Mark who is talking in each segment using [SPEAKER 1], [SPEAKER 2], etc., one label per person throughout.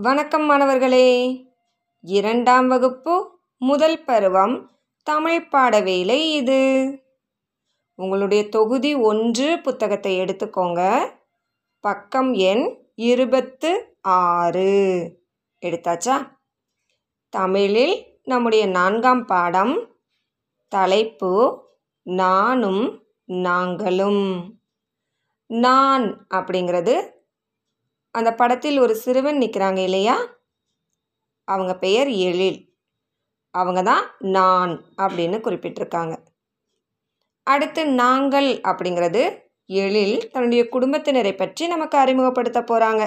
[SPEAKER 1] வணக்கம் மாணவர்களே. இரண்டாம் வகுப்பு முதல் பருவம் தமிழ் பாட வேலை இது. உங்களுடைய தொகுதி ஒன்று புத்தகத்தை எடுத்துக்கோங்க. பக்கம் எண் இருபத்து ஆறு. எடுத்தாச்சா? தமிழில் நம்முடைய நான்காம் பாடம் தலைப்பு நானும் நாங்களும். நான் அப்படிங்கிறது அந்த படத்தில் ஒரு சிறுவன் நிற்கிறாங்க இல்லையா? அவங்க பெயர் எழில். அவங்க தான் நான் அப்படின்னு குறிப்பிட்டிருக்காங்க. அடுத்து நாங்கள் அப்படிங்கிறது எழில் தன்னுடைய குடும்பத்தினரை பற்றி நமக்கு அறிமுகப்படுத்த போகிறாங்க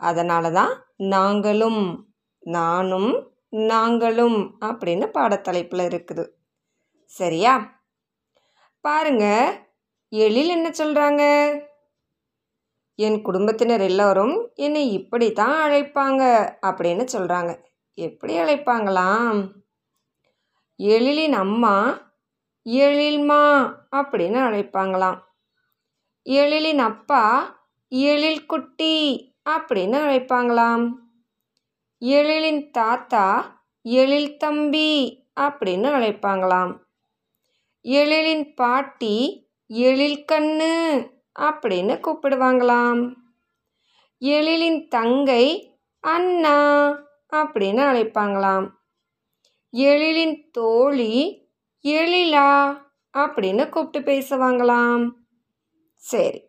[SPEAKER 1] அதனால தான் நாங்களும் நானும் நாங்களும் அப்படின்னு பாடத்தலைப்பில் இருக்குது. சரியா? பாருங்க எழில் என்ன சொல்கிறாங்க என் குடும்பத்தினர் எல்லோரும் என்னை இப்படி தான் அழைப்பாங்க அப்படின்னு சொல்கிறாங்க எப்படி அழைப்பாங்களாம்? எழிலின் அம்மா எழில்மா அப்படின்னு அழைப்பாங்களாம். எழிலின் அப்பா எழில் குட்டி அப்படின்னு அழைப்பாங்களாம். எழிலின் தாத்தா எழில் தம்பி அப்படின்னு அழைப்பாங்களாம். எழிலின் பாட்டி எழில் கண்ணு அப்படின்னு கூப்பிடுவாங்களாம். எழிலின் தங்கை அண்ணா அப்படின்னு அழைப்பாங்களாம். எழிலின் தோழி எழிலா அப்படின்னு கூப்பிட்டு பேசுவாங்களாம். சரி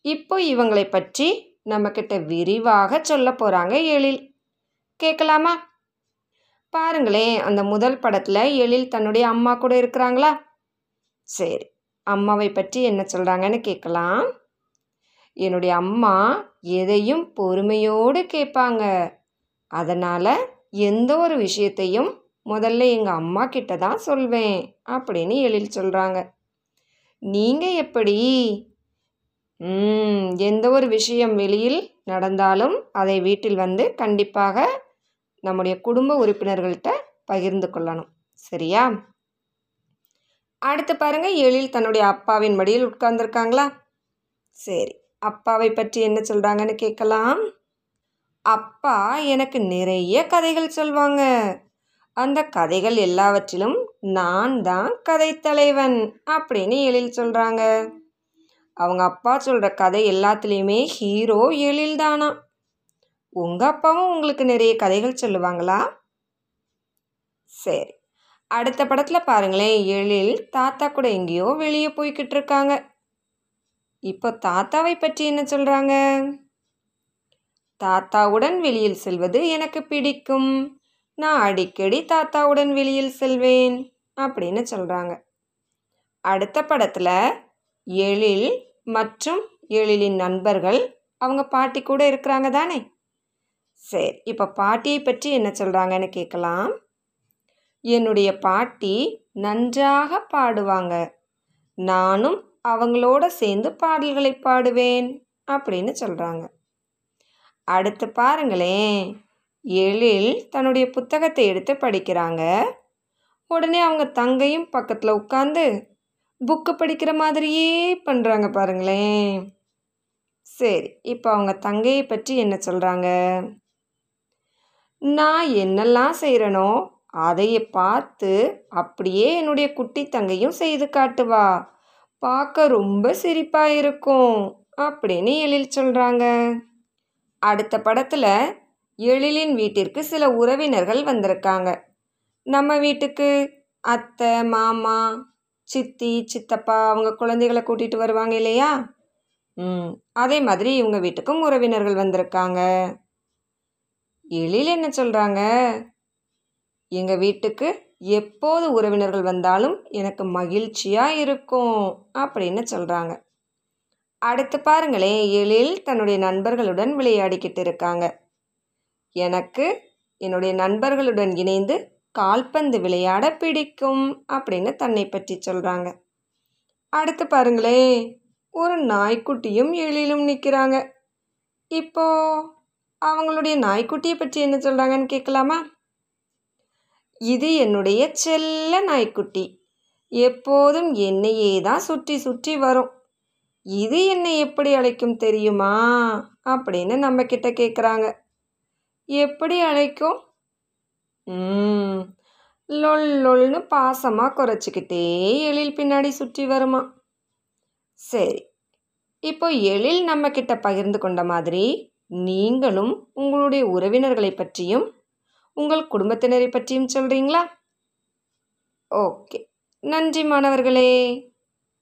[SPEAKER 1] இப்போ இவங்களை பற்றி நம்மக்கிட்ட விரிவாக சொல்ல போகிறாங்க எழில். கேட்கலாமா? பாருங்களேன் அந்த முதல் படத்தில் எழில் தன்னுடைய அம்மா கூட இருக்கிறாங்களா? சரி அம்மாவை பற்றி என்ன சொல்கிறாங்கன்னு கேட்கலாம். என்னுடைய அம்மா எதையும் பொறுமையோடு கேட்பாங்க. அதனால் எந்த ஒரு விஷயத்தையும் முதல்ல எங்கள் அம்மா கிட்ட தான் சொல்வேன் அப்படின்னு எழில் சொல்கிறாங்க நீங்கள் எப்படி? எந்த ஒரு விஷயம் வெளியில் நடந்தாலும் அதை வீட்டில் வந்து கண்டிப்பாக நம்முடைய குடும்ப உறுப்பினர்கள்ட்ட பகிர்ந்து கொள்ளணும். சரியா? அடுத்து பாருங்க எழில் தன்னுடைய அப்பாவின் மடியில் உட்கார்ந்துருக்காங்களா? சரி அப்பாவை பற்றி என்ன சொல்கிறாங்கன்னு கேட்கலாம். அப்பா எனக்கு நிறைய கதைகள் சொல்வாங்க. அந்த கதைகள் எல்லாவற்றிலும் நான் தான் கதை தலைவன் அப்படின்னு எழில் சொல்கிறாங்க அவங்க அப்பா சொல்கிற கதை எல்லாத்துலேயுமே ஹீரோ எழில் தானா? உங்கள் அப்பாவும் உங்களுக்கு நிறைய கதைகள் சொல்லுவாங்களா? சரி அடுத்த படத்தில் பாருங்களேன் எழில் தாத்தா கூட எங்கேயோ வெளியே போய்கிட்டு இருக்காங்க. இப்போ தாத்தாவை பற்றி என்ன சொல்கிறாங்க தாத்தாவுடன் வெளியில் செல்வது எனக்கு பிடிக்கும். நான் அடிக்கடி தாத்தாவுடன் வெளியில் செல்வேன் அப்படின்னு சொல்கிறாங்க அடுத்த படத்தில் எழில் மற்றும் எழிலின் நண்பர்கள் அவங்க பாட்டி கூட இருக்கிறாங்க தானே? சரி இப்போ பாட்டியை பற்றி என்ன சொல்கிறாங்கன்னு கேட்கலாம். என்னுடைய பாட்டி நன்றாக பாடுவாங்க. நானும் அவங்களோட சேர்ந்து பாடல்களை பாடுவேன் அப்படின்னு சொல்கிறாங்க அடுத்து பாருங்களேன். எழில் தன்னுடைய புத்தகத்தை எடுத்து படிக்கிறாங்க. உடனே அவங்க தங்கையும் பக்கத்தில் உட்காந்து புக்கு படிக்கிற மாதிரியே பண்ணுறாங்க பாருங்களேன். சரி இப்போ அவங்க தங்கையை பற்றி என்ன சொல்கிறாங்க நான் என்னெல்லாம் செய்கிறனோ அதையை பார்த்து அப்படியே என்னுடைய குட்டி தங்கையும் செய்து காட்டுவா. பார்க்க ரொம்ப சிரிப்பாக இருக்கும் அப்படின்னு எழில் சொல்கிறாங்க அடுத்த படத்தில் எழிலின் வீட்டிற்கு சில உறவினர்கள் வந்திருக்காங்க. நம்ம வீட்டுக்கு அத்தை மாமா சித்தி சித்தப்பா அவங்க குழந்தைகளை கூட்டிகிட்டு வருவாங்க இல்லையா? ம் அதே மாதிரி இவங்க வீட்டுக்கும் உறவினர்கள் வந்திருக்காங்க. எழில் என்ன சொல்கிறாங்க எங்கள் வீட்டுக்கு எப்போது உறவினர்கள் வந்தாலும் எனக்கு மகிழ்ச்சியாக இருக்கும் அப்படின்னு சொல்கிறாங்க அடுத்து பாருங்களேன் எழில் தன்னுடைய நண்பர்களுடன் விளையாடிக்கிட்டு இருக்காங்க. எனக்கு என்னுடைய நண்பர்களுடன் இணைந்து கால்பந்து விளையாட பிடிக்கும் அப்படின்னு தன்னை பற்றி சொல்கிறாங்க அடுத்து பாருங்களேன் ஒரு நாய்க்குட்டியும் எழிலும் நிற்கிறாங்க இப்போ அவங்களுடைய நாய்க்குட்டியை பற்றி என்ன சொல்கிறாங்கன்னு கேட்கலாமா? இது என்னுடைய செல்ல நாய்க்குட்டி. எப்போதும் என்னையே தான் சுற்றி சுற்றி வரும். இது என்னை எப்படி அழைக்கும் தெரியுமா? அப்படின்னு நம்ம கிட்ட கேட்குறாங்க எப்படி அழைக்கும்? லொல் லொல்னு பாசமாக குறைச்சிக்கிட்டே எழில் பின்னாடி சுற்றி வருமா? சரி இப்போ எழில் நம்ம கிட்ட பகிர்ந்து கொண்ட மாதிரி நீங்களும் உங்களுடைய உறவினர்களை பற்றியும் உங்கள் குடும்பத்தினரை பற்றியும் சொல்கிறீங்களா ஓகே. நன்றி மாணவர்களே.